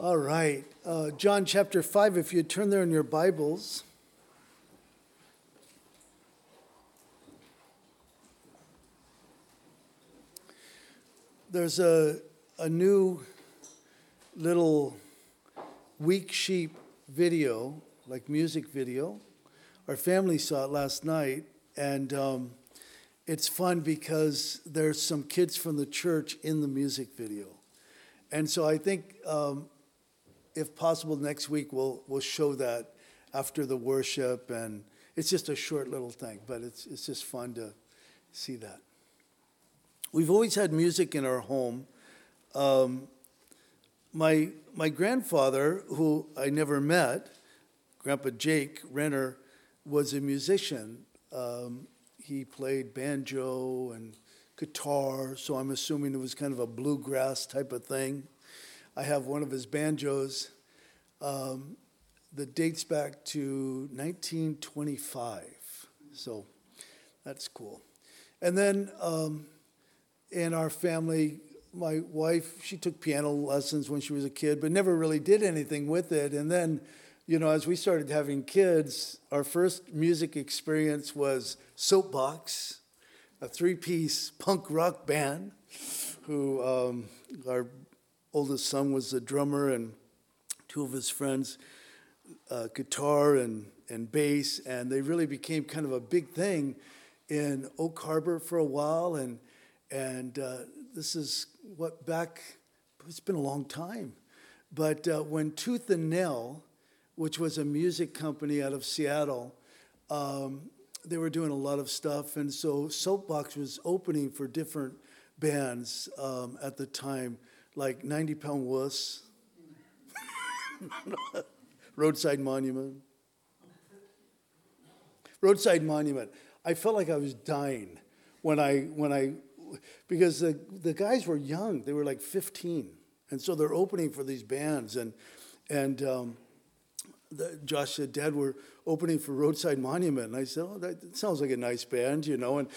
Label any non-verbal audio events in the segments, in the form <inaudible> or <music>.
All right. Uh, John chapter 5, if you turn there in your Bibles. There's a, a new little weak sheep video, like music video. Our family saw it last night, and um, it's fun because there's some kids from the church in the music video. And so I think um, if possible, next week we'll, we'll show that after the worship. And it's just a short little thing, but it's, it's just fun to see that. We've always had music in our home. Um, my, my grandfather, who I never met, Grandpa Jake Renner, was a musician. Um, he played banjo and guitar, so I'm assuming it was kind of a bluegrass type of thing. I have one of his banjos um, that dates back to 1925. So that's cool. And then um, in our family, my wife, she took piano lessons when she was a kid, but never really did anything with it. And then, you know, as we started having kids, our first music experience was Soapbox, a three piece punk rock band, who um, oldest son was the drummer, and two of his friends, uh, guitar and, and bass, and they really became kind of a big thing in Oak Harbor for a while. And, and uh, this is what back, it's been a long time. But uh, when Tooth and Nail, which was a music company out of Seattle, um, they were doing a lot of stuff. And so Soapbox was opening for different bands um, at the time like 90 pound wuss, <laughs> roadside monument. Roadside monument. I felt like I was dying when I, when I, because the, the guys were young. They were like 15. And so they're opening for these bands. And, and um, the, Josh said, Dad, we're opening for Roadside Monument. And I said, Oh, that sounds like a nice band, you know. And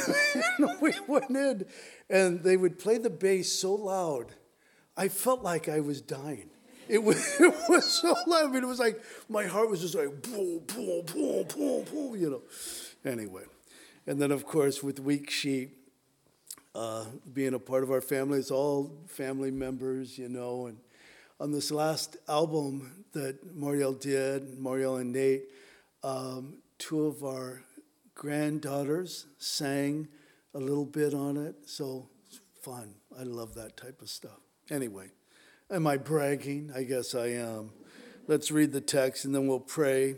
<laughs> we went in, and they would play the bass so loud I felt like I was dying. It was, <laughs> it was so loud. I mean, it was like my heart was just like boom, boom, boom, boom, boom, you know. Anyway, and then of course with Weak Sheep, uh, being a part of our family, it's all family members, you know. And on this last album that Mariel did, Mariel and Nate, um, two of our granddaughters sang a little bit on it. So it's fun. I love that type of stuff. Anyway, am I bragging? I guess I am. Let's read the text and then we'll pray.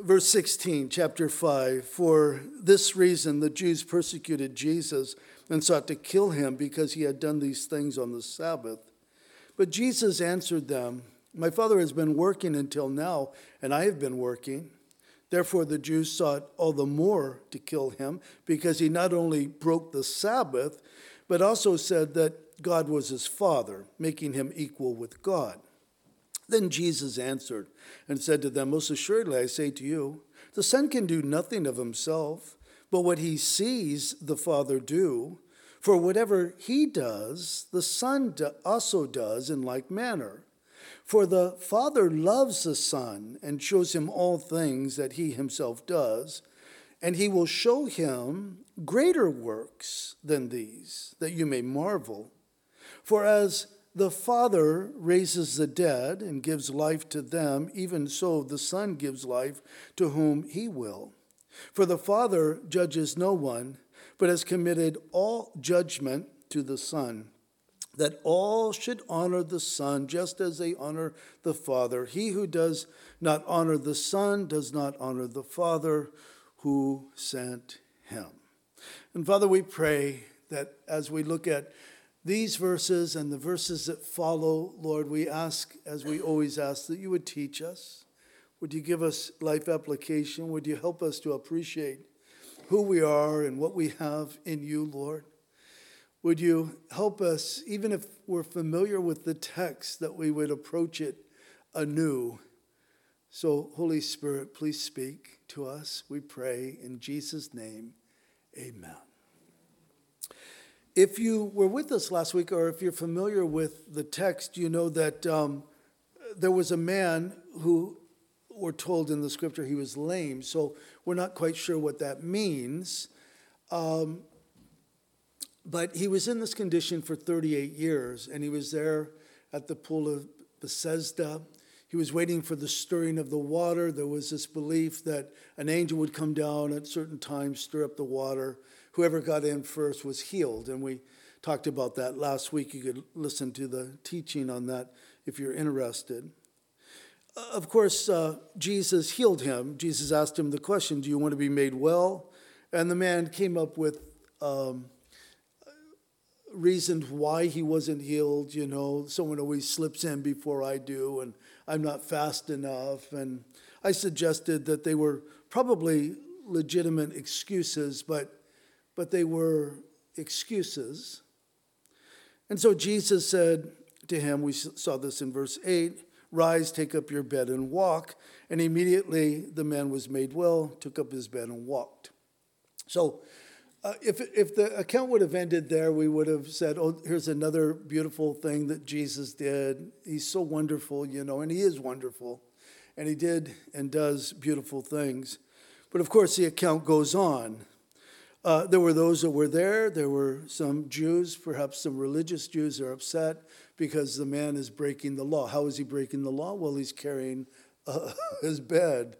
Verse 16, chapter 5 For this reason the Jews persecuted Jesus and sought to kill him because he had done these things on the Sabbath. But Jesus answered them, My Father has been working until now, and I have been working. Therefore, the Jews sought all the more to kill him because he not only broke the Sabbath, but also said that God was his father, making him equal with God. Then Jesus answered and said to them, Most assuredly, I say to you, the Son can do nothing of himself, but what he sees the Father do. For whatever he does, the Son also does in like manner. For the Father loves the Son and shows him all things that he himself does, and he will show him greater works than these, that you may marvel. For as the Father raises the dead and gives life to them, even so the Son gives life to whom he will. For the Father judges no one, but has committed all judgment to the Son, that all should honor the Son just as they honor the Father. He who does not honor the Son does not honor the Father who sent him. And Father, we pray that as we look at these verses and the verses that follow, Lord, we ask, as we always ask, that you would teach us. Would you give us life application? Would you help us to appreciate who we are and what we have in you, Lord? Would you help us, even if we're familiar with the text, that we would approach it anew? So, Holy Spirit, please speak to us, we pray. In Jesus' name, amen. If you were with us last week, or if you're familiar with the text, you know that um, there was a man who we're told in the scripture he was lame. So we're not quite sure what that means. Um, but he was in this condition for 38 years, and he was there at the pool of Bethesda. He was waiting for the stirring of the water. There was this belief that an angel would come down at certain times, stir up the water. Whoever got in first was healed. And we talked about that last week. You could listen to the teaching on that if you're interested. Of course, uh, Jesus healed him. Jesus asked him the question, Do you want to be made well? And the man came up with um, reasons why he wasn't healed. You know, someone always slips in before I do, and I'm not fast enough. And I suggested that they were probably legitimate excuses, but, but they were excuses. And so Jesus said to him, we saw this in verse 8 Rise, take up your bed, and walk. And immediately the man was made well, took up his bed, and walked. So, uh, if, if the account would have ended there, we would have said, Oh, here's another beautiful thing that Jesus did. He's so wonderful, you know, and he is wonderful. And he did and does beautiful things. But of course, the account goes on. Uh, there were those that were there. There were some Jews, perhaps some religious Jews, are upset because the man is breaking the law. How is he breaking the law? Well, he's carrying uh, <laughs> his bed.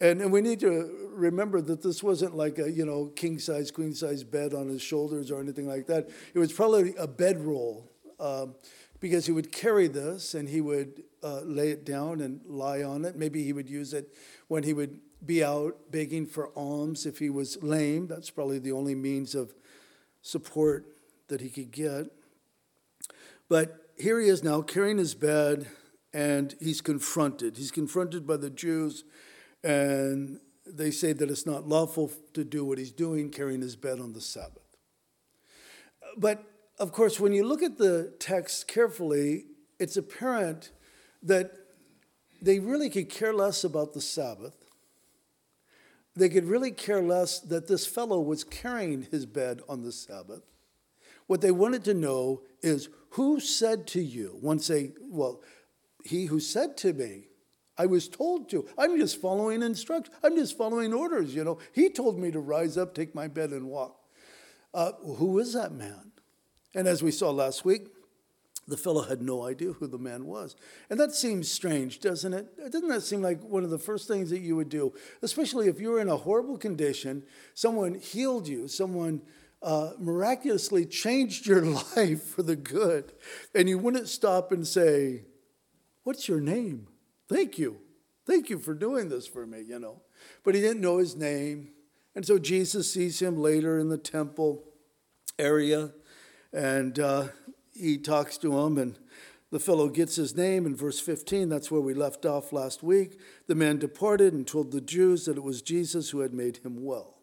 And, and we need to remember that this wasn't like a you know king size, queen size bed on his shoulders or anything like that. It was probably a bedroll um, because he would carry this and he would uh, lay it down and lie on it. Maybe he would use it when he would be out begging for alms if he was lame. That's probably the only means of support that he could get. But here he is now carrying his bed and he's confronted. He's confronted by the Jews, and they say that it's not lawful to do what he's doing, carrying his bed on the Sabbath. But of course, when you look at the text carefully, it's apparent that they really could care less about the Sabbath. They could really care less that this fellow was carrying his bed on the Sabbath. What they wanted to know is who said to you? One say, well, he who said to me, I was told to. I'm just following instructions. I'm just following orders, you know. He told me to rise up, take my bed, and walk. Uh, who is that man? And as we saw last week, the fellow had no idea who the man was. And that seems strange, doesn't it? Doesn't that seem like one of the first things that you would do? Especially if you were in a horrible condition, someone healed you, someone uh, miraculously changed your <laughs> life for the good, and you wouldn't stop and say, What's your name? Thank you. Thank you for doing this for me, you know. But he didn't know his name. And so Jesus sees him later in the temple area, and uh, he talks to him, and the fellow gets his name in verse 15. That's where we left off last week. The man departed and told the Jews that it was Jesus who had made him well.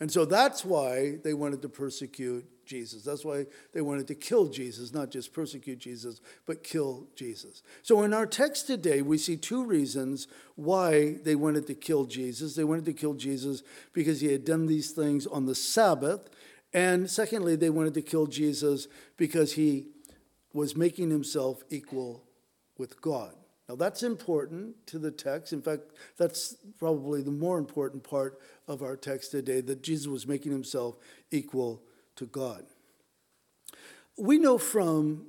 And so that's why they wanted to persecute Jesus. That's why they wanted to kill Jesus, not just persecute Jesus, but kill Jesus. So in our text today, we see two reasons why they wanted to kill Jesus. They wanted to kill Jesus because he had done these things on the Sabbath. And secondly, they wanted to kill Jesus because he was making himself equal with God. Now, that's important to the text. In fact, that's probably the more important part of our text today that Jesus was making himself equal to God. We know from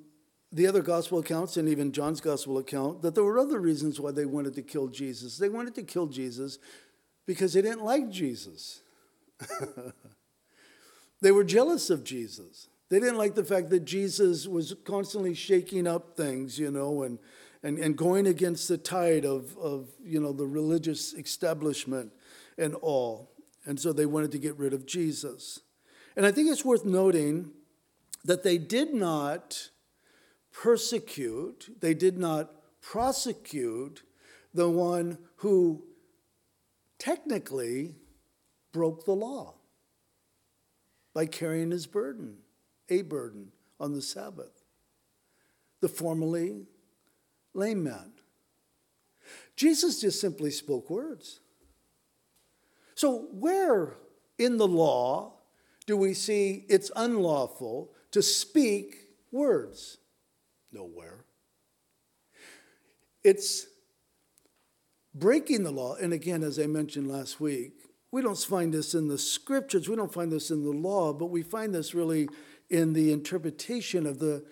the other gospel accounts and even John's gospel account that there were other reasons why they wanted to kill Jesus. They wanted to kill Jesus because they didn't like Jesus. <laughs> they were jealous of Jesus. They didn't like the fact that Jesus was constantly shaking up things, you know, and and, and going against the tide of, of you know, the religious establishment and all. And so they wanted to get rid of Jesus. And I think it's worth noting that they did not persecute, they did not prosecute the one who technically broke the law by carrying his burden, a burden on the Sabbath. The formerly lame man. Jesus just simply spoke words. So, where in the law do we see it's unlawful to speak words? Nowhere. It's breaking the law. And again, as I mentioned last week, we don't find this in the scriptures, we don't find this in the law, but we find this really in the interpretation of the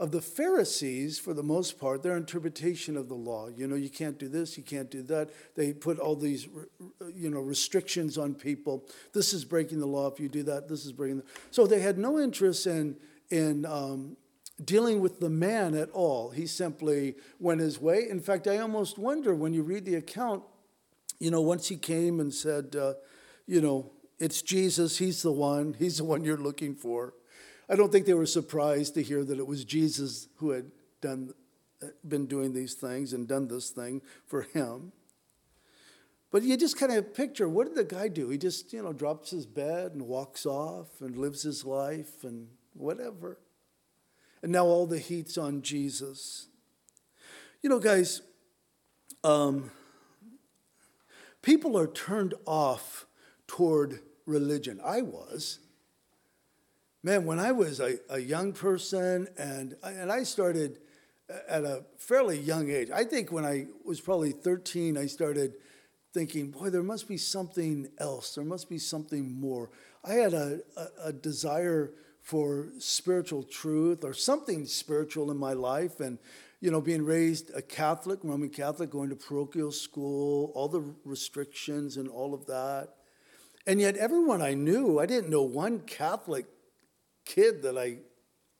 of the Pharisees, for the most part, their interpretation of the law. You know, you can't do this, you can't do that. They put all these, you know, restrictions on people. This is breaking the law if you do that. This is breaking the. So they had no interest in in um, dealing with the man at all. He simply went his way. In fact, I almost wonder when you read the account, you know, once he came and said, uh, you know, it's Jesus, he's the one, he's the one you're looking for. I don't think they were surprised to hear that it was Jesus who had done, been doing these things and done this thing for him. But you just kind of picture what did the guy do? He just, you know, drops his bed and walks off and lives his life and whatever. And now all the heat's on Jesus. You know, guys, um, people are turned off toward religion. I was. Man, when I was a, a young person and, and I started at a fairly young age, I think when I was probably 13, I started thinking, boy, there must be something else. There must be something more. I had a, a, a desire for spiritual truth or something spiritual in my life. And, you know, being raised a Catholic, Roman Catholic, going to parochial school, all the restrictions and all of that. And yet, everyone I knew, I didn't know one Catholic kid that I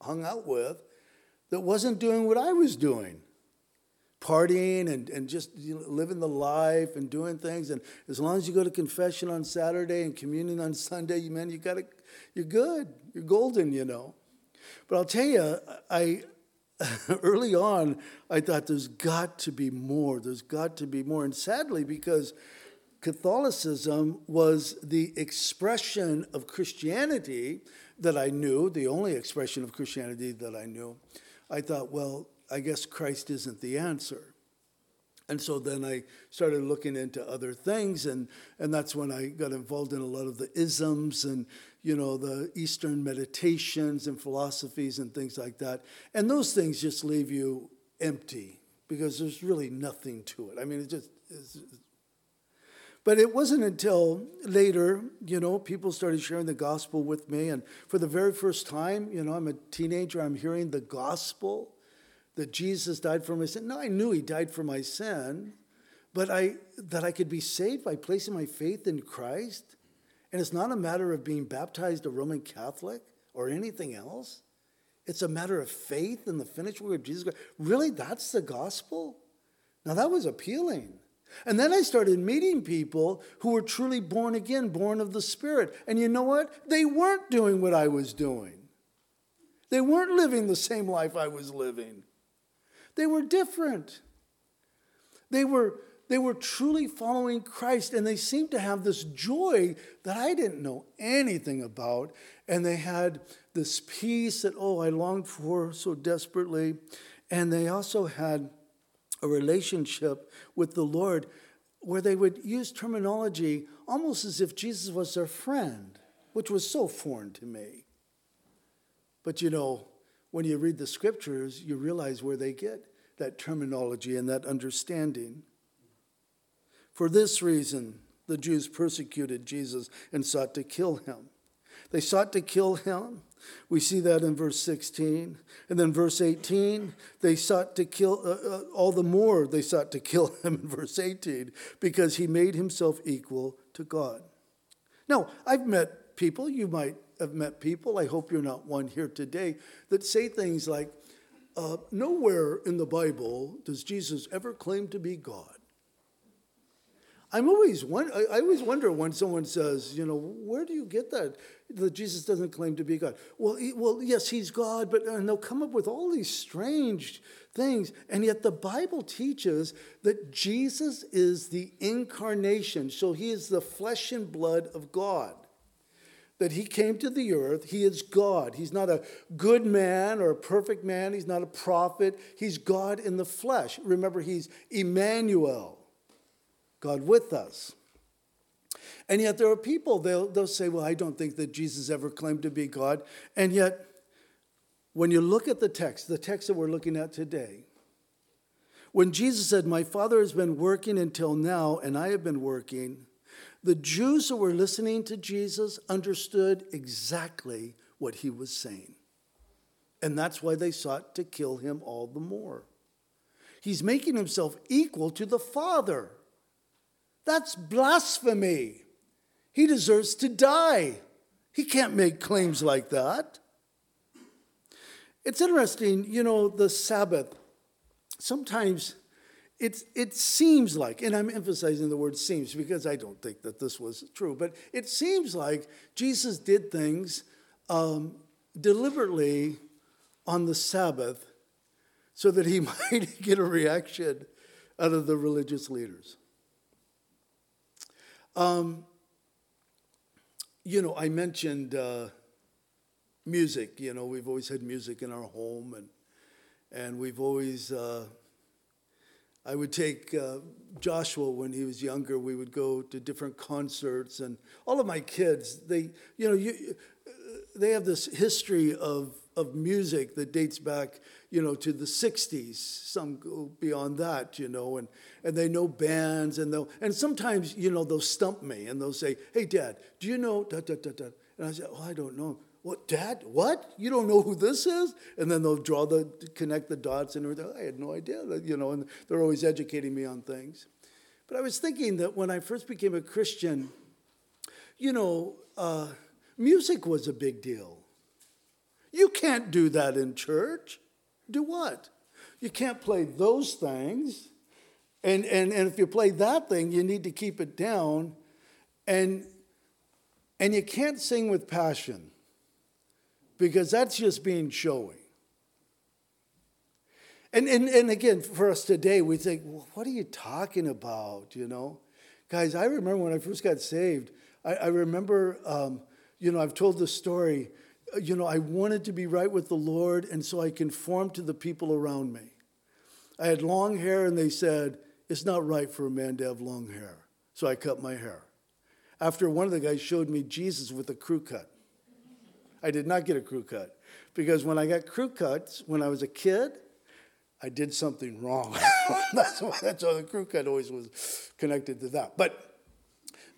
hung out with that wasn't doing what I was doing partying and, and just you know, living the life and doing things. And as long as you go to confession on Saturday and communion on <laughs> Sunday, man, you got to, you're good. You're golden, you know. But I'll tell you, I <laughs> early on I thought there's got to be more. There's got to be more. And sadly, because Catholicism was the expression of Christianity that I knew, the only expression of Christianity that I knew, I thought, well, I guess Christ isn't the answer. And so then I started looking into other things, and, and that's when I got involved in a lot of the isms and, you know, the Eastern meditations and philosophies and things like that. And those things just leave you empty because there's really nothing to it. I mean, it just, it's, but it wasn't until later, you know, people started sharing the gospel with me. And for the very first time, you know, I'm a teenager, I'm hearing the gospel that Jesus died for my sin. No, I knew he died for my sin, but I that I could be saved by placing my faith in Christ. And it's not a matter of being baptized a Roman Catholic or anything else. It's a matter of faith in the finished work of Jesus Christ. Really, that's the gospel? Now that was appealing. And then I started meeting people who were truly born again, born of the Spirit. And you know what? They weren't doing what I was doing. They weren't living the same life I was living. They were different. They were, they were truly following Christ, and they seemed to have this joy that I didn't know anything about. And they had this peace that, oh, I longed for so desperately. And they also had a relationship with the Lord where they would use terminology almost as if Jesus was their friend, which was so foreign to me. But you know, when you read the scriptures, you realize where they get that terminology and that understanding. For this reason, the Jews persecuted Jesus and sought to kill him. They sought to kill him we see that in verse 16. And then verse 18, they sought to kill, uh, uh, all the more they sought to kill <laughs> him in verse 18 because he made himself equal to God. Now, I've met people, you might have met people, I hope you're not one here today, that say things like, uh, Nowhere in the Bible does Jesus ever claim to be God. I'm always I always wonder when someone says, you know, where do you get that that Jesus doesn't claim to be God? Well, he, well, yes, he's God, but and they'll come up with all these strange things, and yet the Bible teaches that Jesus is the incarnation, so he is the flesh and blood of God. That he came to the earth, he is God. He's not a good man or a perfect man, he's not a prophet, he's God in the flesh. Remember, he's Emmanuel. God with us. And yet there are people, they'll, they'll say, well, I don't think that Jesus ever claimed to be God. And yet, when you look at the text, the text that we're looking at today, when Jesus said, My Father has been working until now, and I have been working, the Jews who were listening to Jesus understood exactly what he was saying. And that's why they sought to kill him all the more. He's making himself equal to the Father. That's blasphemy. He deserves to die. He can't make claims like that. It's interesting, you know, the Sabbath. Sometimes it, it seems like, and I'm emphasizing the word seems because I don't think that this was true, but it seems like Jesus did things um, deliberately on the Sabbath so that he <laughs> might get a reaction out of the religious leaders. Um, you know, I mentioned uh, music. You know, we've always had music in our home, and and we've always uh, I would take uh, Joshua when he was younger. We would go to different concerts, and all of my kids, they, you know, you, they have this history of of music that dates back, you know, to the '60s. Some go beyond that, you know, and and they know bands, and they'll and sometimes, you know, they'll stump me and they'll say, "Hey, Dad, do you know?" Da, da, da, da. And I say, "Oh, I don't know." What, Dad? What? You don't know who this is? And then they'll draw the, connect the dots, and I had no idea, you know, and they're always educating me on things. But I was thinking that when I first became a Christian, you know, uh, music was a big deal. You can't do that in church. Do what? You can't play those things. And, and, and if you play that thing, you need to keep it down. And, and you can't sing with passion because that's just being showy. And, and, and again, for us today, we think, well, what are you talking about? You know, guys, I remember when I first got saved, I, I remember, um, you know, I've told this story. You know, I wanted to be right with the Lord, and so I conformed to the people around me. I had long hair, and they said, it's not right for a man to have long hair. So I cut my hair. After one of the guys showed me Jesus with a crew cut. I did not get a crew cut because when I got crew cuts when I was a kid, I did something wrong. <laughs> that's, why, that's why the crew cut always was connected to that. But,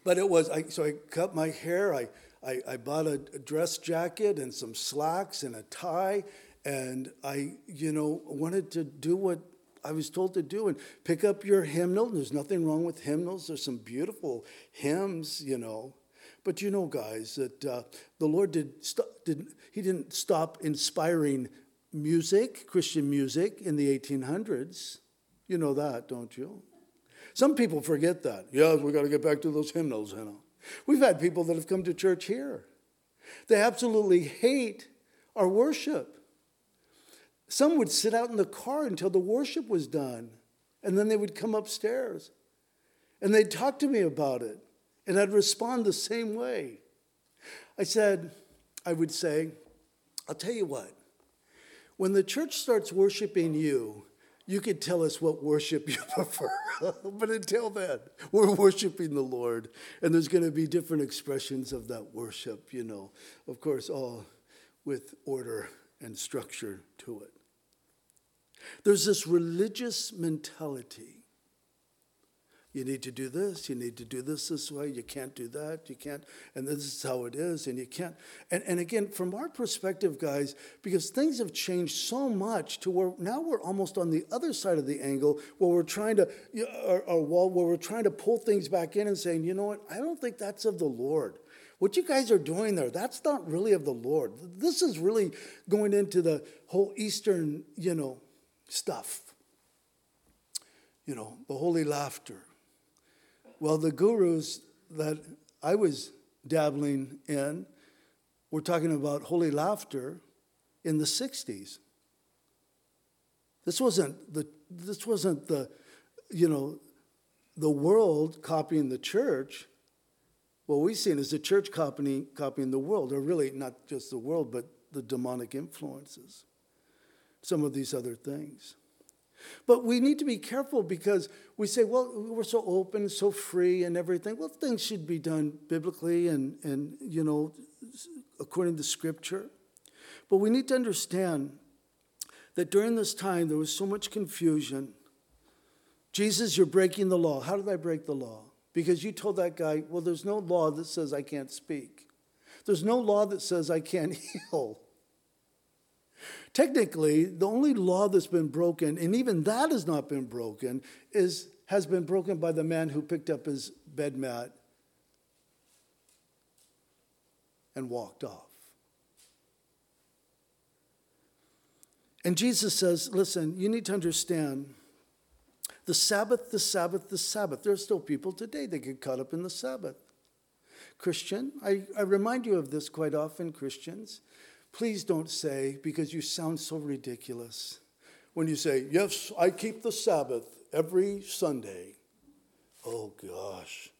but it was, I, so I cut my hair. I, I, I bought a, dress jacket and some slacks and a tie. And I, you know, wanted to do what I was told to do and pick up your hymnal. There's nothing wrong with hymnals. There's some beautiful hymns, you know. But you know, guys, that uh, the Lord did, st- did he didn't stop inspiring music, Christian music, in the 1800s. You know that, don't you? Some people forget that. Yes, we got to get back to those hymnals, you know. We've had people that have come to church here. They absolutely hate our worship. Some would sit out in the car until the worship was done, and then they would come upstairs and they'd talk to me about it. And I'd respond the same way. I said, I would say, I'll tell you what, when the church starts worshiping you, you could tell us what worship <laughs> you prefer. but until then, we're worshiping the Lord. And there's going to be different expressions of that worship, you know, of course, all with order and structure to it. There's this religious mentality you need to do this, you need to do this this way, you can't do that, you can't, and this is how it is, and you can't. And, and again, from our perspective, guys, because things have changed so much to where now we're almost on the other side of the angle where we're trying to, our wall, where we're trying to pull things back in and saying, you know what, I don't think that's of the Lord. What you guys are doing there, that's not really of the Lord. This is really going into the whole Eastern, you know, stuff. You know, the holy laughter well, the gurus that I was dabbling in were talking about holy laughter in the 60s. This wasn't the, this wasn't the, you know, the world copying the church. What we've seen is the church copying, copying the world, or really not just the world, but the demonic influences, some of these other things. But we need to be careful because we say, well, we're so open, so free, and everything. Well, things should be done biblically and, and you know, according to Scripture. But we need to understand that during this time there was so much confusion. Jesus, you're breaking the law. How did I break the law? Because you told that guy, well, there's no law that says I can't speak. There's no law that says I can't <laughs> heal. Technically, the only law that's been broken, and even that has not been broken, is, has been broken by the man who picked up his bed mat and walked off. And Jesus says, listen, you need to understand the Sabbath, the Sabbath, the Sabbath. There are still people today that get caught up in the Sabbath. Christian, I, I remind you of this quite often, Christians. Please don't say, because you sound so ridiculous, when you say, Yes, I keep the Sabbath every Sunday. Oh gosh.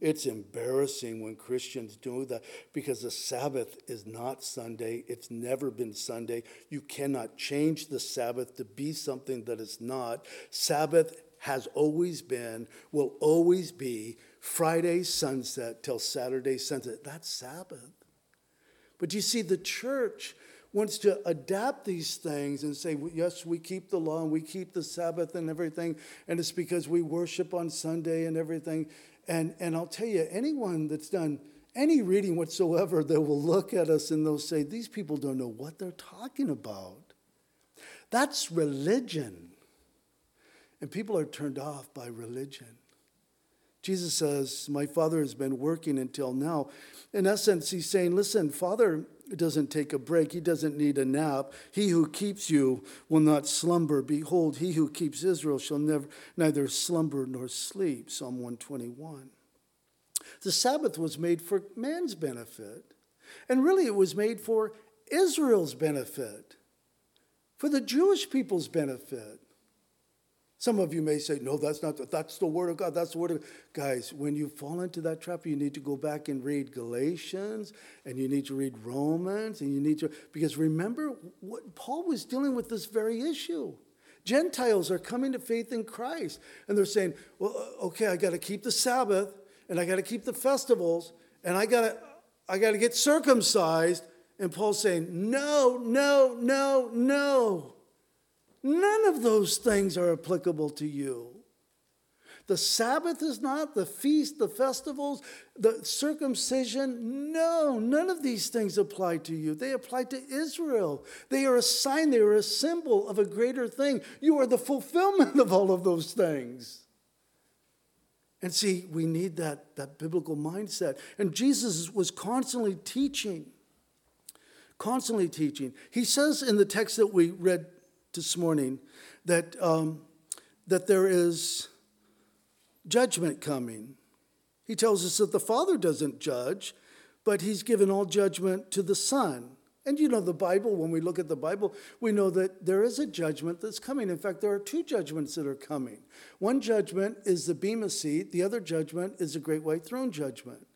It's embarrassing when Christians do that because the Sabbath is not Sunday. It's never been Sunday. You cannot change the Sabbath to be something that it's not. Sabbath has always been, will always be Friday sunset till Saturday sunset. That's Sabbath. But you see, the church wants to adapt these things and say, yes, we keep the law and we keep the Sabbath and everything, and it's because we worship on Sunday and everything. And, and I'll tell you, anyone that's done any reading whatsoever, they will look at us and they'll say, These people don't know what they're talking about. That's religion. And people are turned off by religion. Jesus says, My Father has been working until now. In essence, he's saying, Listen, Father doesn't take a break. He doesn't need a nap. He who keeps you will not slumber. Behold, he who keeps Israel shall never, neither slumber nor sleep. Psalm 121. The Sabbath was made for man's benefit. And really, it was made for Israel's benefit, for the Jewish people's benefit. Some of you may say, no, that's not, that's the word of God. That's the word of Guys, when you fall into that trap, you need to go back and read Galatians and you need to read Romans and you need to, because remember what Paul was dealing with this very issue. Gentiles are coming to faith in Christ and they're saying, well, uh, okay, I got to keep the Sabbath and I got to keep the festivals and I got to, I got to get circumcised. And Paul's saying, no, no, no, no. None of those things are applicable to you. The Sabbath is not, the feast, the festivals, the circumcision. No, none of these things apply to you. They apply to Israel. They are a sign, they are a symbol of a greater thing. You are the fulfillment of all of those things. And see, we need that, that biblical mindset. And Jesus was constantly teaching, constantly teaching. He says in the text that we read this morning that, um, that there is judgment coming. He tells us that the Father doesn't judge, but He's given all judgment to the Son. And you know, the Bible, when we look at the Bible, we know that there is a judgment that's coming. In fact, there are two judgments that are coming. One judgment is the Bema seat, the other judgment is the great white throne judgment.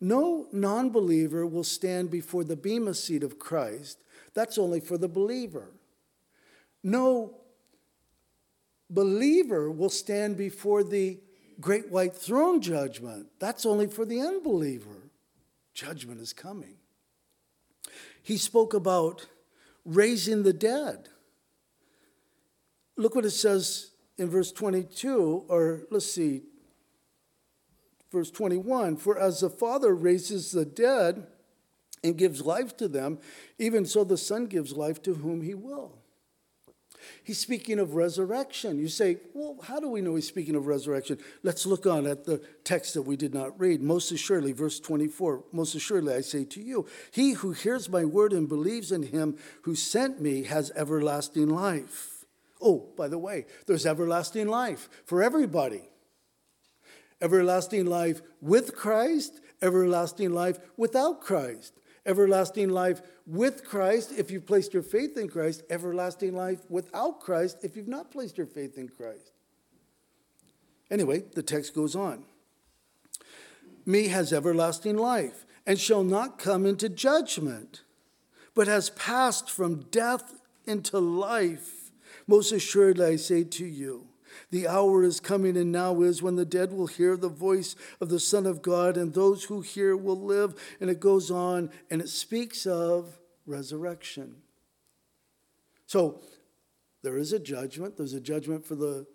No non believer will stand before the Bema seat of Christ. That's only for the believer. No believer will stand before the great white throne judgment. That's only for the unbeliever. Judgment is coming. He spoke about raising the dead. Look what it says in verse 22, or let's see, verse 21 For as the Father raises the dead and gives life to them, even so the Son gives life to whom he will. He's speaking of resurrection. You say, well, how do we know he's speaking of resurrection? Let's look on at the text that we did not read. Most assuredly, verse 24, most assuredly I say to you, he who hears my word and believes in him who sent me has everlasting life. Oh, by the way, there's everlasting life for everybody. Everlasting life with Christ, everlasting life without Christ everlasting life with Christ if you've placed your faith in Christ, everlasting life without Christ if you've not placed your faith in Christ. Anyway, the text goes on. Me has everlasting life and shall not come into judgment, but has passed from death into life. Most assuredly, I say to you, the hour is coming and now is when the dead will hear the voice of the Son of God, and those who hear will live. And it goes on and it speaks of resurrection. So there is a judgment. There's a judgment for the,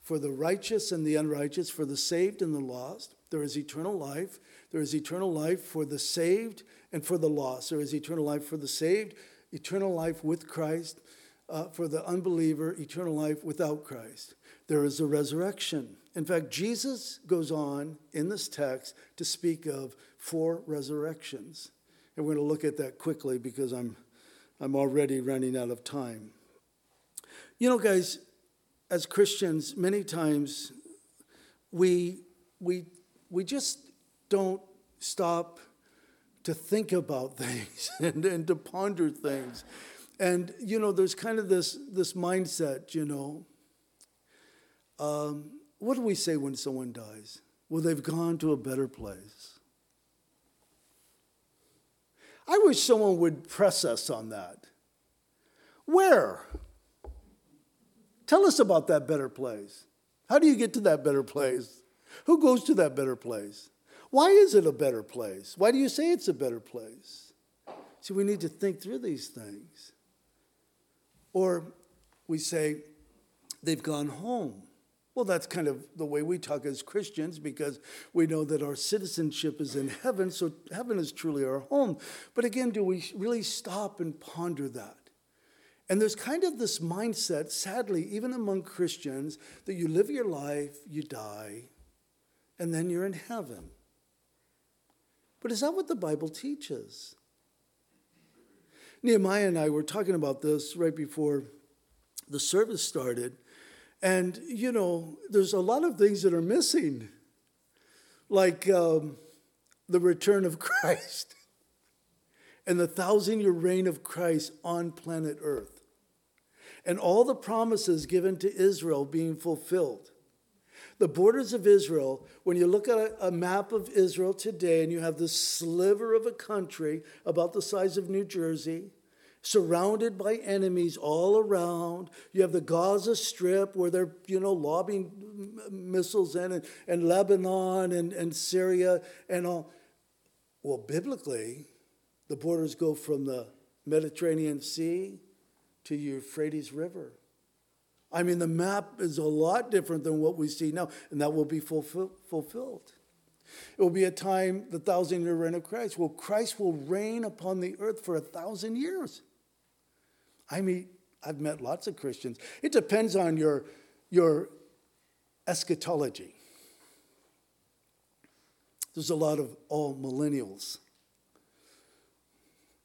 for the righteous and the unrighteous, for the saved and the lost. There is eternal life. There is eternal life for the saved and for the lost. There is eternal life for the saved, eternal life with Christ, uh, for the unbeliever, eternal life without Christ there is a resurrection. In fact, Jesus goes on in this text to speak of four resurrections. And we're going to look at that quickly because I'm, I'm already running out of time. You know, guys, as Christians, many times we, we, we just don't stop to think about <laughs> things and, and to ponder things. And, you know, there's kind of this, this mindset, you know, um, what do we say when someone dies? Well, they've gone to a better place. I wish someone would press us on that. Where? Tell us about that better place. How do you get to that better place? Who goes to that better place? Why is it a better place? Why do you say it's a better place? See, we need to think through these things. Or we say, they've gone home. Well, that's kind of the way we talk as Christians because we know that our citizenship is in heaven, so heaven is truly our home. But again, do we really stop and ponder that? And there's kind of this mindset, sadly, even among Christians, that you live your life, you die, and then you're in heaven. But is that what the Bible teaches? Nehemiah and I were talking about this right before the service started. And, you know, there's a lot of things that are missing, like um, the return of <laughs> Christ and the thousand year reign of Christ on planet Earth, and all the promises given to Israel being fulfilled. The borders of Israel, when you look at a map of Israel today and you have this sliver of a country about the size of New Jersey, surrounded by enemies all around. You have the Gaza Strip where they're, you know, lobbing missiles in, and, and Lebanon and, and Syria and all. Well, biblically, the borders go from the Mediterranean Sea to Euphrates River. I mean, the map is a lot different than what we see now, and that will be fulfill, fulfilled. It will be a time, the thousand year reign of Christ. Well, Christ will reign upon the earth for a thousand years. I meet, I've met lots of Christians. It depends on your, your eschatology. There's a lot of amillennials.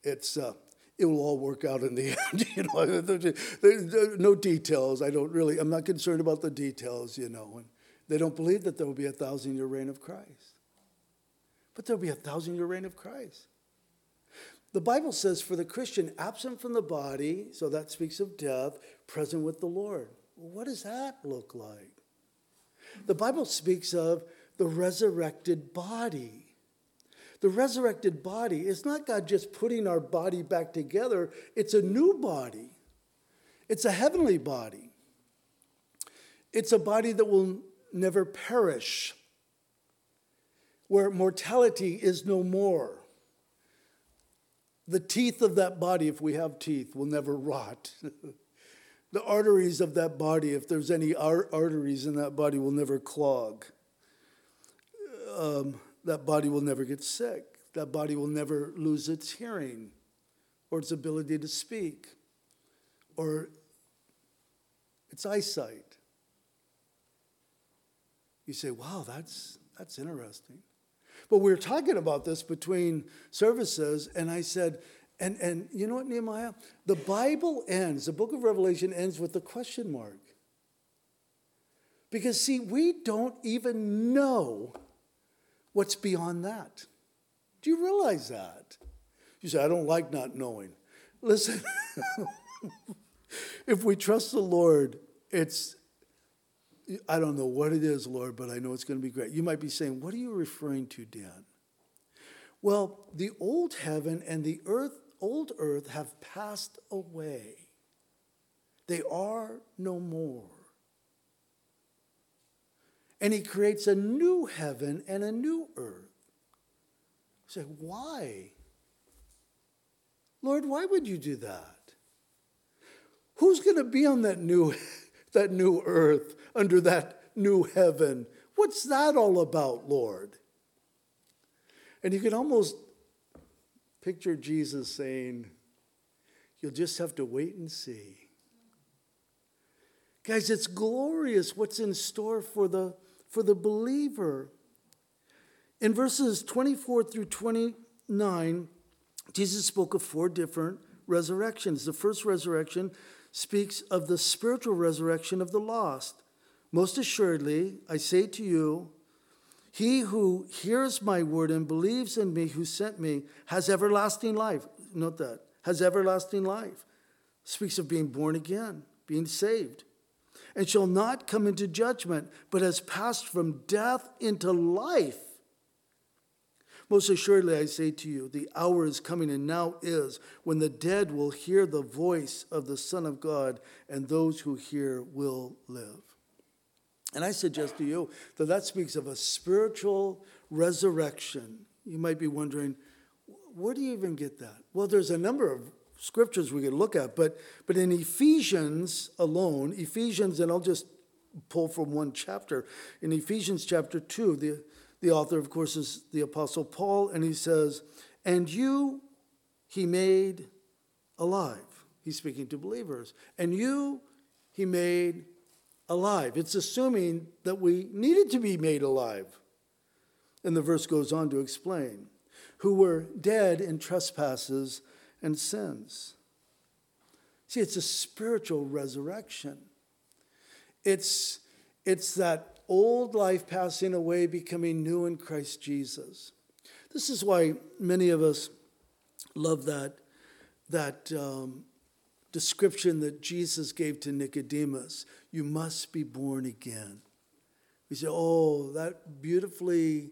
It's, uh, it will all work out in the <laughs> end. you know, there's no details. I don't really, I'm not concerned about the details, you know. And they don't believe that there will be a thousand year reign of Christ. But there'll be a thousand year reign of Christ. The Bible says for the Christian, absent from the body, so that speaks of death, present with the Lord. What does that look like? The Bible speaks of the resurrected body. The resurrected body is not God just putting our body back together, it's a new body. It's a heavenly body. It's a body that will never perish, where mortality is no more. The teeth of that body, if we have teeth, will never rot. <laughs> the arteries of that body, if there's any arteries in that body, will never clog. Um, that body will never get sick. That body will never lose its hearing or its ability to speak or its eyesight. You say, wow, that's, that's interesting. But we were talking about this between services, and I said, and, and you know what, Nehemiah? The Bible ends, the book of Revelation ends with a question mark. Because, see, we don't even know what's beyond that. Do you realize that? You say, I don't like not knowing. Listen, <laughs> if we trust the Lord, it's I don't know what it is, Lord, but I know it's going to be great. You might be saying, What are you referring to, Dan? Well, the old heaven and the earth, old earth have passed away. They are no more. And he creates a new heaven and a new earth. You say, why? Lord, why would you do that? Who's going to be on that new, <laughs> that new earth, under that new heaven? What's that all about, Lord? And you can almost picture Jesus saying, You'll just have to wait and see. Guys, it's glorious what's in store for the, for the believer. In verses 24 through 29, Jesus spoke of four different resurrections. The first resurrection speaks of the spiritual resurrection of the lost. Most assuredly, I say to you, he who hears my word and believes in me who sent me has everlasting life. Note that. Has everlasting life. Speaks of being born again, being saved. And shall not come into judgment, but has passed from death into life. Most assuredly, I say to you, the hour is coming and now is when the dead will hear the voice of the Son of God, and those who hear will live. And I suggest to you that that speaks of a spiritual resurrection. You might be wondering, where do you even get that? Well, there's a number of scriptures we could look at, but, but in Ephesians alone, Ephesians, and I'll just pull from one chapter. In Ephesians chapter 2, the the author, of course, is the Apostle Paul, and he says, And you he made alive. He's speaking to believers. And you he made alive. It's assuming that we needed to be made alive. And the verse goes on to explain who were dead in trespasses and sins. See, it's a spiritual resurrection. It's, it's that old life passing away, becoming new in Christ Jesus. This is why many of us love that, that um, description that Jesus gave to Nicodemus you must be born again. We say, oh, that beautifully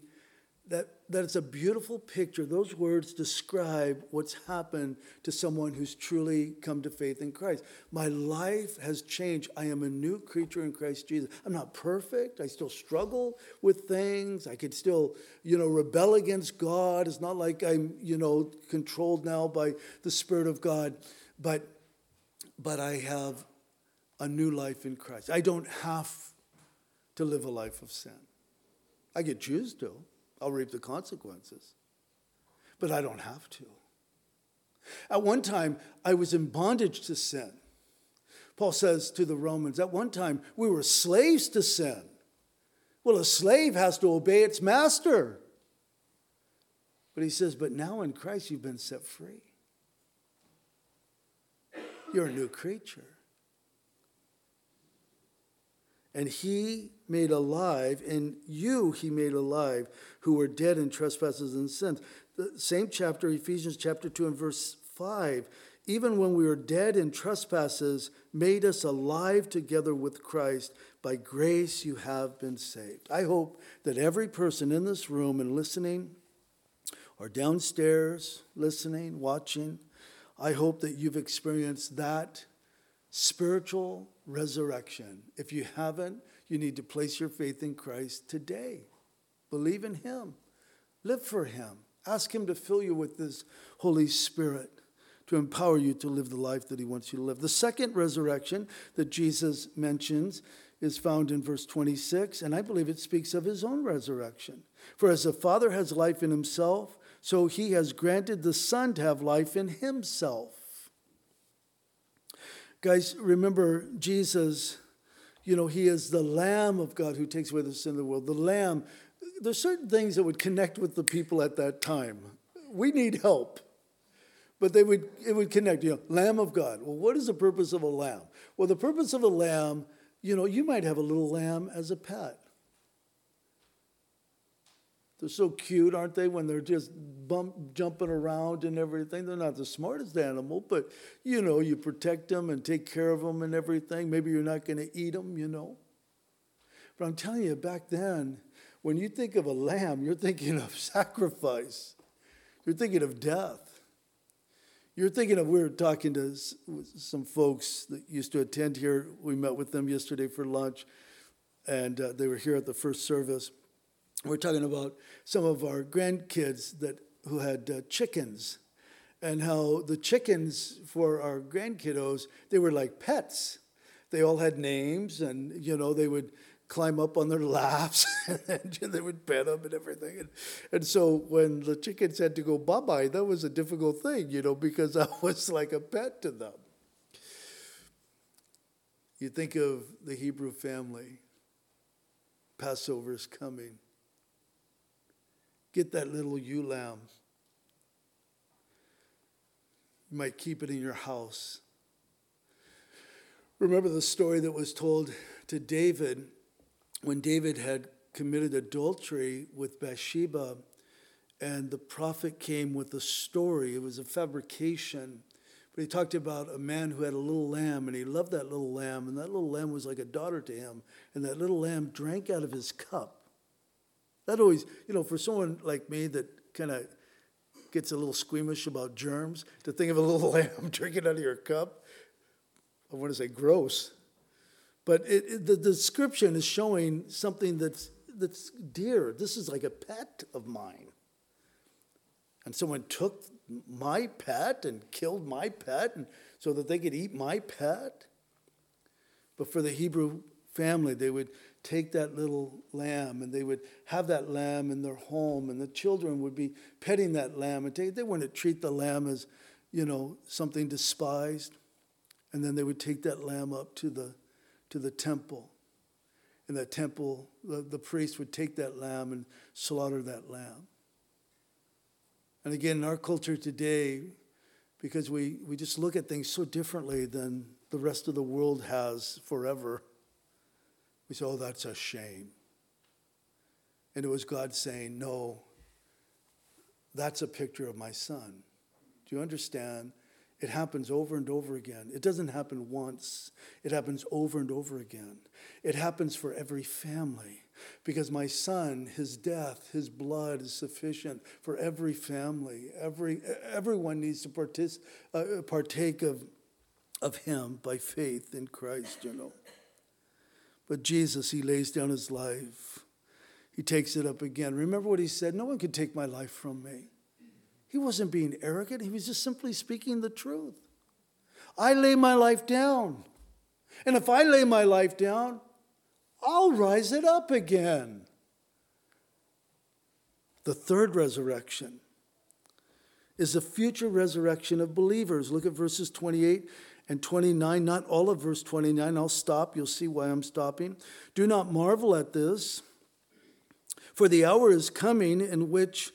that, that it's a beautiful picture. Those words describe what's happened to someone who's truly come to faith in Christ. My life has changed. I am a new creature in Christ Jesus. I'm not perfect. I still struggle with things. I could still, you know, rebel against God. It's not like I'm, you know, controlled now by the Spirit of God. But but I have a new life in Christ. I don't have to live a life of sin. I get choose to. I'll reap the consequences. But I don't have to. At one time, I was in bondage to sin. Paul says to the Romans, at one time, we were slaves to sin. Well, a slave has to obey its master. But he says, but now in Christ you've been set free. You're a new creature and he made alive, and you he made alive, who were dead in trespasses and sins. The same chapter, Ephesians chapter 2 and verse 5. Even when we were dead in trespasses, made us alive together with Christ. By grace you have been saved. I hope that every person in this room and listening, or downstairs listening, watching, I hope that you've experienced that spiritual resurrection. If you haven't, you need to place your faith in Christ today. Believe in Him, live for Him. Ask Him to fill you with His Holy Spirit to empower you to live the life that He wants you to live. The second resurrection that Jesus mentions is found in verse 26, and I believe it speaks of His own resurrection. For as the Father has life in Himself, so He has granted the Son to have life in Himself. Guys, remember Jesus, you know, he is the Lamb of God who takes away the sin of the world. The Lamb, there's certain things that would connect with the people at that time. We need help. But they would it would connect, you know, Lamb of God. Well, what is the purpose of a lamb? Well, the purpose of a lamb, you know, you might have a little lamb as a pet. They're so cute, aren't they, when they're just bump, jumping around and everything? They're not the smartest animal, but you know, you protect them and take care of them and everything. Maybe you're not going to eat them, you know. But I'm telling you, back then, when you think of a lamb, you're thinking of <laughs> sacrifice, you're thinking of death. You're thinking of, we were talking to some folks that used to attend here. We met with them yesterday for lunch, and uh, they were here at the first service. We're talking about some of our grandkids that who had uh, chickens, and how the chickens for our grandkiddos they were like pets. They all had names, and you know they would climb up on their laps <laughs> and they would pet them and everything. And, and so when the chickens had to go bye bye, that was a difficult thing, you know, because <laughs> I was like a pet to them. You think of the Hebrew family, Passover is coming. Get that little ewe lamb. You might keep it in your house. Remember the story that was told to David when David had committed adultery with Bathsheba, and the prophet came with a story. It was a fabrication. But he talked about a man who had a little lamb, and he loved that little lamb, and that little lamb was like a daughter to him. And that little lamb drank out of his cup. That always, you know, for someone like me that kind of gets a little squeamish about germs, to think of a little <laughs> lamb drinking out of your cup, I want to say gross. But it, it, the description is showing something that's, that's dear. This is like a pet of mine. And someone took my pet and killed my pet and, so that they could eat my pet. But for the Hebrew family, they would take that little lamb and they would have that lamb in their home, and the children would be petting that lamb and take, they wouldn't treat the lamb as, you know, something despised. And then they would take that lamb up to the to the temple. and that temple, the, the priest would take that lamb and slaughter that lamb. And again, in our culture today, because we, we just look at things so differently than the rest of the world has forever, we say, oh, that's a shame. And it was God saying, no, that's a picture of my son. Do you understand? It happens over and over again. It doesn't happen once, it happens over and over again. It happens for every family because my son, his death, his blood is sufficient for every family. Every, everyone needs to partic- uh, partake of, of him by faith in Christ, you know. But Jesus, he lays down his life. He takes it up again. Remember what he said? No one can take my life from me. He wasn't being arrogant, he was just simply speaking the truth. I lay my life down. And if I lay my life down, I'll rise it up again. The third resurrection is the future resurrection of believers. Look at verses 28 and 29, not all of verse 29. I'll stop. You'll see why I'm stopping. Do not marvel at this, for the hour is coming in which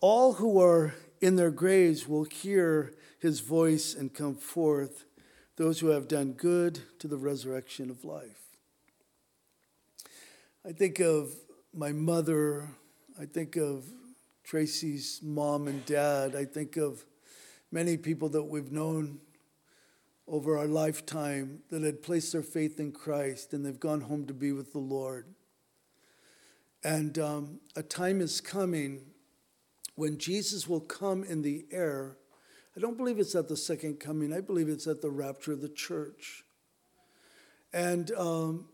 all who are in their graves will hear his voice and come forth, those who have done good to the resurrection of life. I think of my mother, I think of Tracy's mom and dad, I think of many people that we've known over our lifetime that had placed their faith in Christ and they've gone home to be with the Lord. And um, a time is coming when Jesus will come in the air, I don't believe it's at the second coming, I believe it's at the rapture of the church. And um,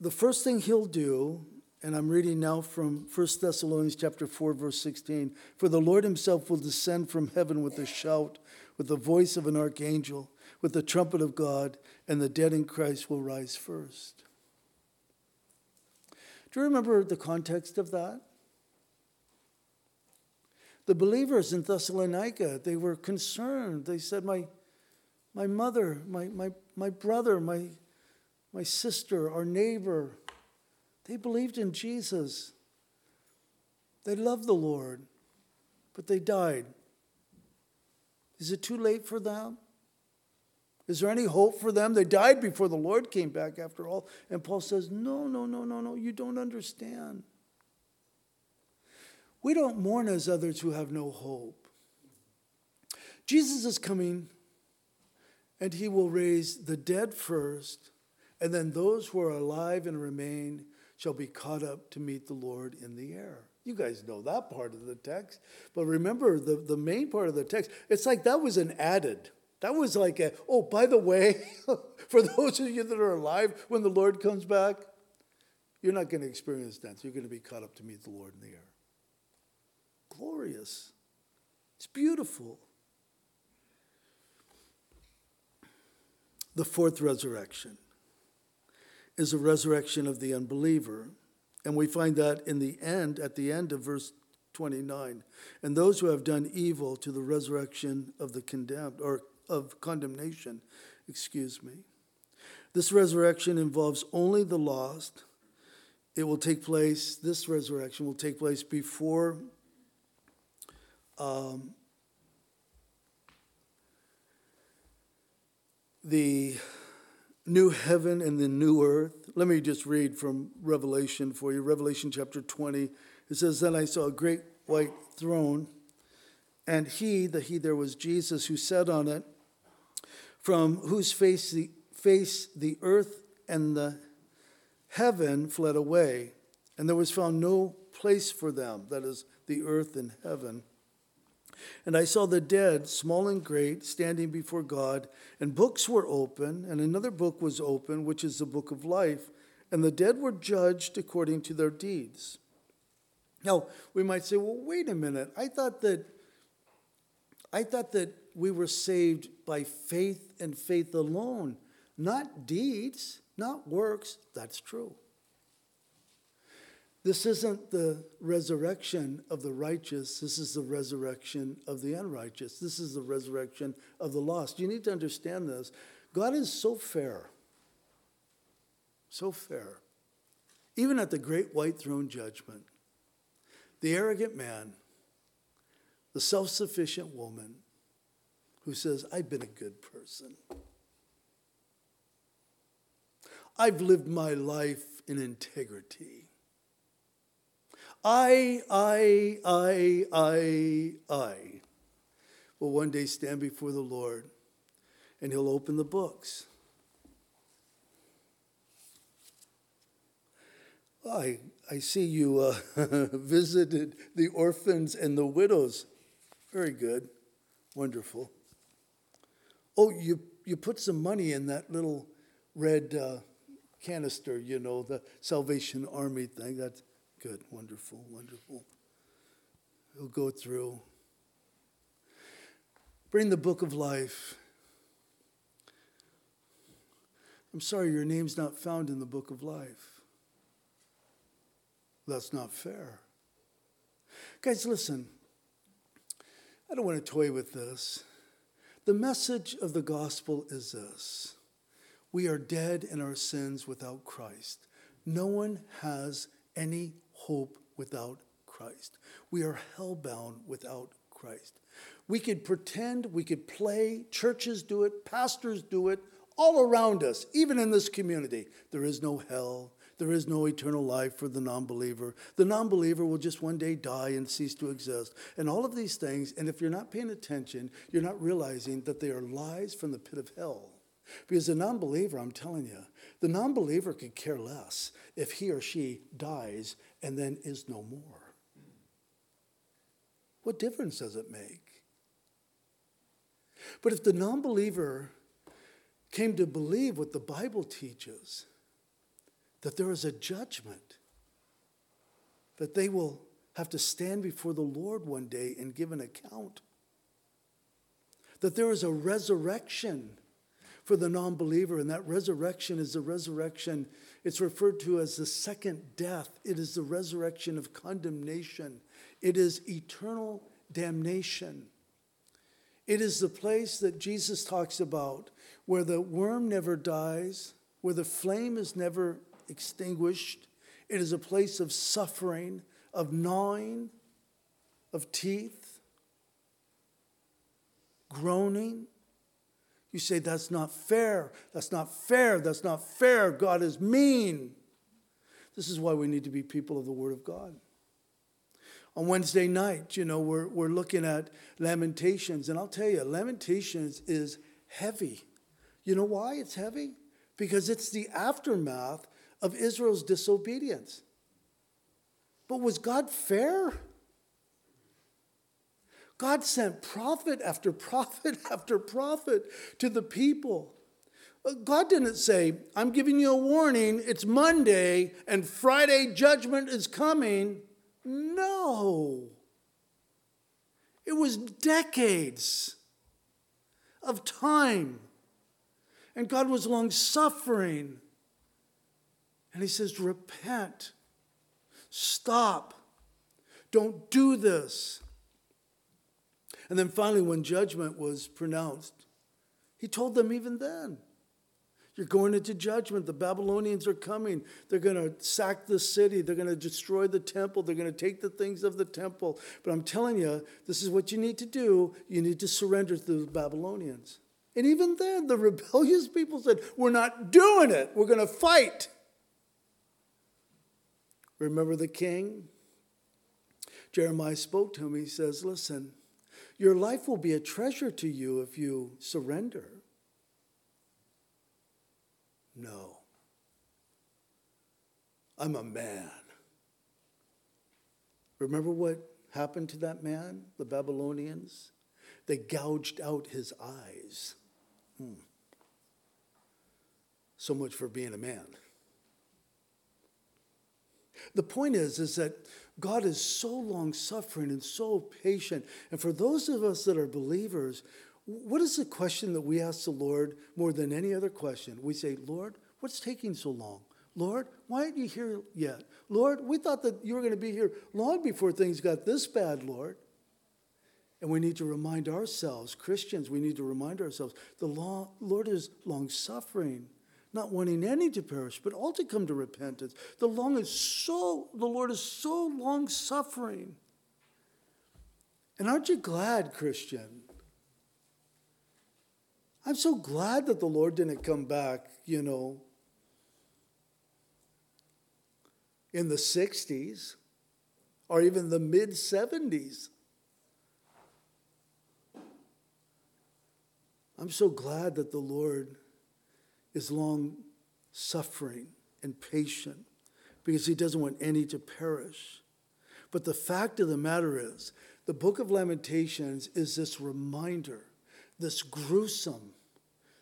the first thing he'll do, and I'm reading now from 1 Thessalonians chapter 4, verse 16, for the Lord himself will descend from heaven with a shout, with the voice of an archangel, with the trumpet of God, and the dead in Christ will rise first. Do you remember the context of that? The believers in Thessalonica, they were concerned. They said, My, my mother, my, my, my brother, my, my sister, our neighbor, they believed in Jesus. They loved the Lord, but they died. Is it too late for them? Is there any hope for them? They died before the Lord came back, after all. And Paul says, No, no, no, no, no, you don't understand. We don't mourn as others who have no hope. Jesus is coming and he will raise the dead first, and then those who are alive and remain shall be caught up to meet the Lord in the air. You guys know that part of the text. But remember the, the main part of the text, it's like that was an added. That was like a, oh, by the way, <laughs> for those of you that are alive when the Lord comes back, you're not going to experience death. You're going to be caught up to meet the Lord in the air. Glorious. It's beautiful. The fourth resurrection is a resurrection of the unbeliever. And we find that in the end, at the end of verse 29. And those who have done evil to the resurrection of the condemned, or of condemnation, excuse me. This resurrection involves only the lost. It will take place, this resurrection will take place before um, the new heaven and the new earth. Let me just read from Revelation for you. Revelation chapter 20. It says, Then I saw a great white throne, and he, the he there was Jesus, who sat on it, from whose face the, face the earth and the heaven fled away, and there was found no place for them, that is, the earth and heaven. And I saw the dead, small and great, standing before God, and books were open, and another book was open, which is the book of life, and the dead were judged according to their deeds. Now, we might say, well, wait a minute. I thought that I thought that we were saved by faith and faith alone, not deeds, not works. That's true. This isn't the resurrection of the righteous. This is the resurrection of the unrighteous. This is the resurrection of the lost. You need to understand this. God is so fair. So fair. Even at the great white throne judgment, the arrogant man, the self sufficient woman who says, I've been a good person, I've lived my life in integrity. I, I, I, I, I will one day stand before the Lord and he'll open the books. I, I see you uh, <laughs> visited the orphans and the widows. Very good. Wonderful. Oh, you, you put some money in that little red uh, canister, you know, the Salvation Army thing. That's Good, wonderful, wonderful. We'll go through. Bring the book of life. I'm sorry, your name's not found in the book of life. That's not fair. Guys, listen. I don't want to toy with this. The message of the gospel is this we are dead in our sins without Christ. No one has any hope without Christ. We are hellbound without Christ. We could pretend, we could play, churches do it, pastors do it, all around us, even in this community. There is no hell. There is no eternal life for the non believer. The non believer will just one day die and cease to exist. And all of these things, and if you're not paying attention, you're not realizing that they are lies from the pit of hell. Because the non believer, I'm telling you, the non believer could care less if he or she dies and then is no more. What difference does it make? But if the non believer came to believe what the Bible teaches, that there is a judgment, that they will have to stand before the Lord one day and give an account, that there is a resurrection for the non believer, and that resurrection is the resurrection it's referred to as the second death. It is the resurrection of condemnation. It is eternal damnation. It is the place that Jesus talks about where the worm never dies, where the flame is never extinguished. It is a place of suffering, of gnawing, of teeth, groaning, you say, that's not fair. That's not fair. That's not fair. God is mean. This is why we need to be people of the Word of God. On Wednesday night, you know, we're, we're looking at Lamentations, and I'll tell you, Lamentations is heavy. You know why it's heavy? Because it's the aftermath of Israel's disobedience. But was God fair? God sent prophet after prophet <laughs> after prophet to the people. Uh, God didn't say, I'm giving you a warning, it's Monday, and Friday judgment is coming. No. It was decades of time. And God was long suffering. And He says, Repent. Stop. Don't do this. And then finally, when judgment was pronounced, He told them even then you're going into judgment. The Babylonians are coming. They're going to sack the city. They're going to destroy the temple. They're going to take the things of the temple. But I'm telling you, this is what you need to do. You need to surrender to the Babylonians. And even then, the rebellious people said, We're not doing it. We're going to fight. Remember the king? Jeremiah spoke to him. He says, Listen, your life will be a treasure to you if you surrender. No. I'm a man. Remember what happened to that man, the Babylonians? They gouged out his eyes. Hmm. So much for being a man. The point is, is that God is so long suffering and so patient. And for those of us that are believers, what is the question that we ask the Lord more than any other question? We say, Lord, what's taking so long? Lord, why aren't you here yet? Lord, we thought that you were going to be here long before things got this bad, Lord. And we need to remind ourselves, Christians, we need to remind ourselves the Lord is long suffering, not wanting any to perish, but all to come to repentance. The long is so the Lord is so long suffering. And aren't you glad, Christian, I'm so glad that the Lord didn't come back, you know, in the 60s or even the mid 70s. I'm so glad that the Lord is long suffering and patient because he doesn't want any to perish. But the fact of the matter is, the book of Lamentations is this reminder this gruesome,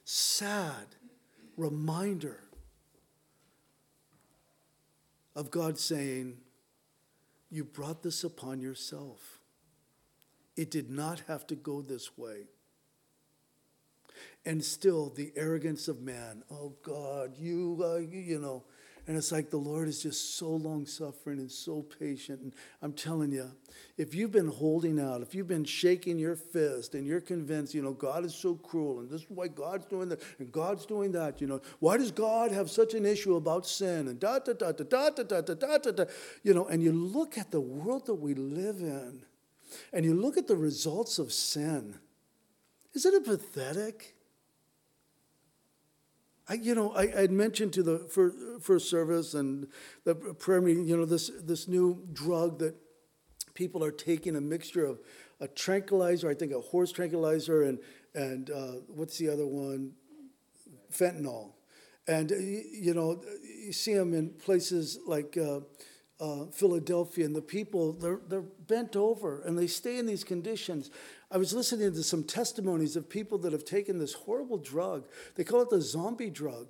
sad reminder of God saying, You brought this upon yourself. It did not have to go this way. And still, the arrogance of man, oh God, you, uh, you know, and it's like the Lord is just so long suffering and so patient. And I'm telling you, if you've been holding out, if you've been shaking your fist and you're convinced, you know, God is so cruel and this is why God's doing that and God's doing that, you know, why does God have such an issue about sin and da da da da da da da da da da da, you know, and you look at the world that we live in and you look at the results of sin. Isn't it pathetic? I, you know, I had mentioned to the first, first service and the prayer meeting, you know, this, this new drug that people are taking a mixture of a tranquilizer, I think a horse tranquilizer, and, and uh, what's the other one? Fentanyl. And, you know, you see them in places like uh, uh, Philadelphia, and the people, they're, they're bent over and they stay in these conditions. I was listening to some testimonies of people that have taken this horrible drug. They call it the zombie drug.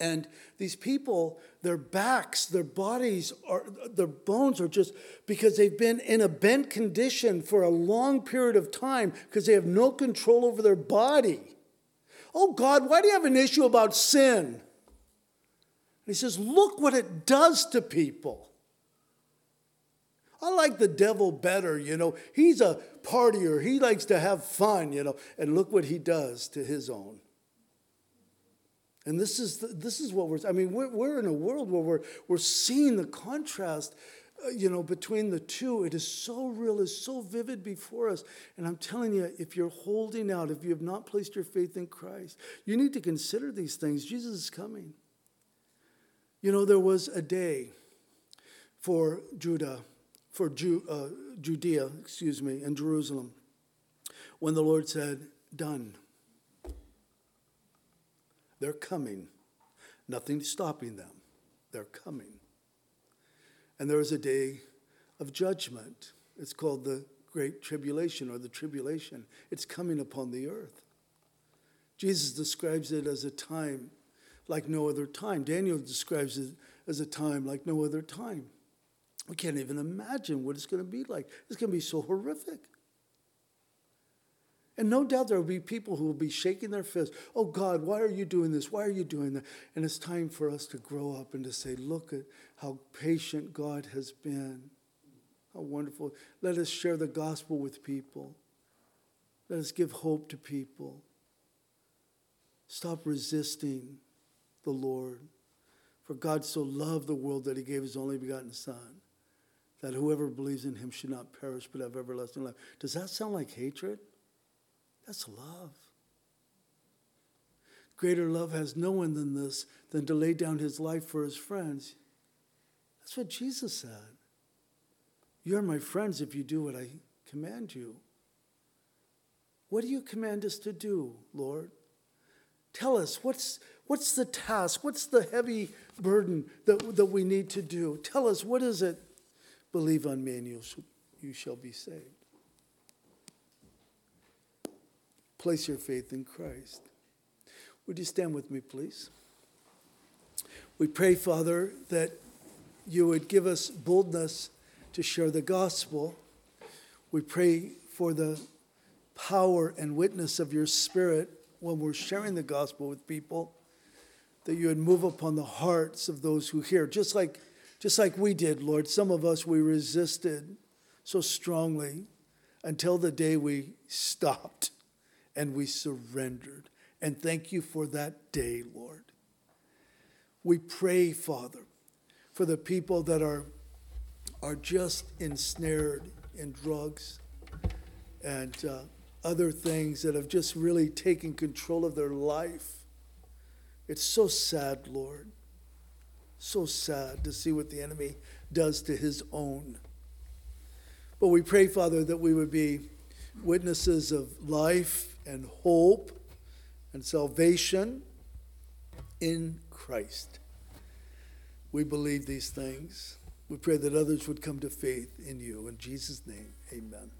And these people, their backs, their bodies, are, their bones are just because they've been in a bent condition for a long period of time because they have no control over their body. Oh God, why do you have an issue about sin? And he says, Look what it does to people. I like the devil better, you know. He's a partier, he likes to have fun, you know. And look what he does to his own. And this is, this is what we're, I mean, we're, we're in a world where we're, we're seeing the contrast, uh, you know, between the two. It is so real, it's so vivid before us. And I'm telling you, if you're holding out, if you have not placed your faith in Christ, you need to consider these things. Jesus is coming. You know, there was a day for Judah for Ju- uh, Judea, excuse me, and Jerusalem, when the Lord said, Done. They're coming. Nothing stopping them. They're coming. And there is a day of judgment. It's called the Great Tribulation or the Tribulation. It's coming upon the earth. Jesus describes it as a time like no other time. Daniel describes it as a time like no other time. We can't even imagine what it's going to be like. It's going to be so horrific. And no doubt there will be people who will be shaking their fists. Oh God, why are you doing this? Why are you doing that? And it's time for us to grow up and to say, look at how patient God has been. How wonderful. Let us share the gospel with people. Let us give hope to people. Stop resisting the Lord. For God so loved the world that he gave his only begotten Son, that whoever believes in him should not perish but have everlasting life. Does that sound like hatred? That's love. Greater love has no one than this, than to lay down his life for his friends. That's what Jesus said. You're my friends if you do what I command you. What do you command us to do, Lord? Tell us, what's, what's the task? What's the heavy burden that, that we need to do? Tell us, what is it? Believe on me and you, you shall be saved. Place your faith in Christ. Would you stand with me, please? We pray, Father, that you would give us boldness to share the gospel. We pray for the power and witness of your Spirit when we're sharing the gospel with people, that you would move upon the hearts of those who hear, just like, just like we did, Lord. Some of us, we resisted so strongly until the day we stopped and we surrendered. And thank you for that day, Lord. We pray, Father, for the people that are, are just ensnared in drugs and uh, other things that have just really taken control of their life. It's so sad, Lord. So sad to see what the enemy does to his own. But we pray, Father, that we would be witnesses of life and hope and salvation in Christ. We believe these things. We pray that others would come to faith in you. In Jesus' name, amen.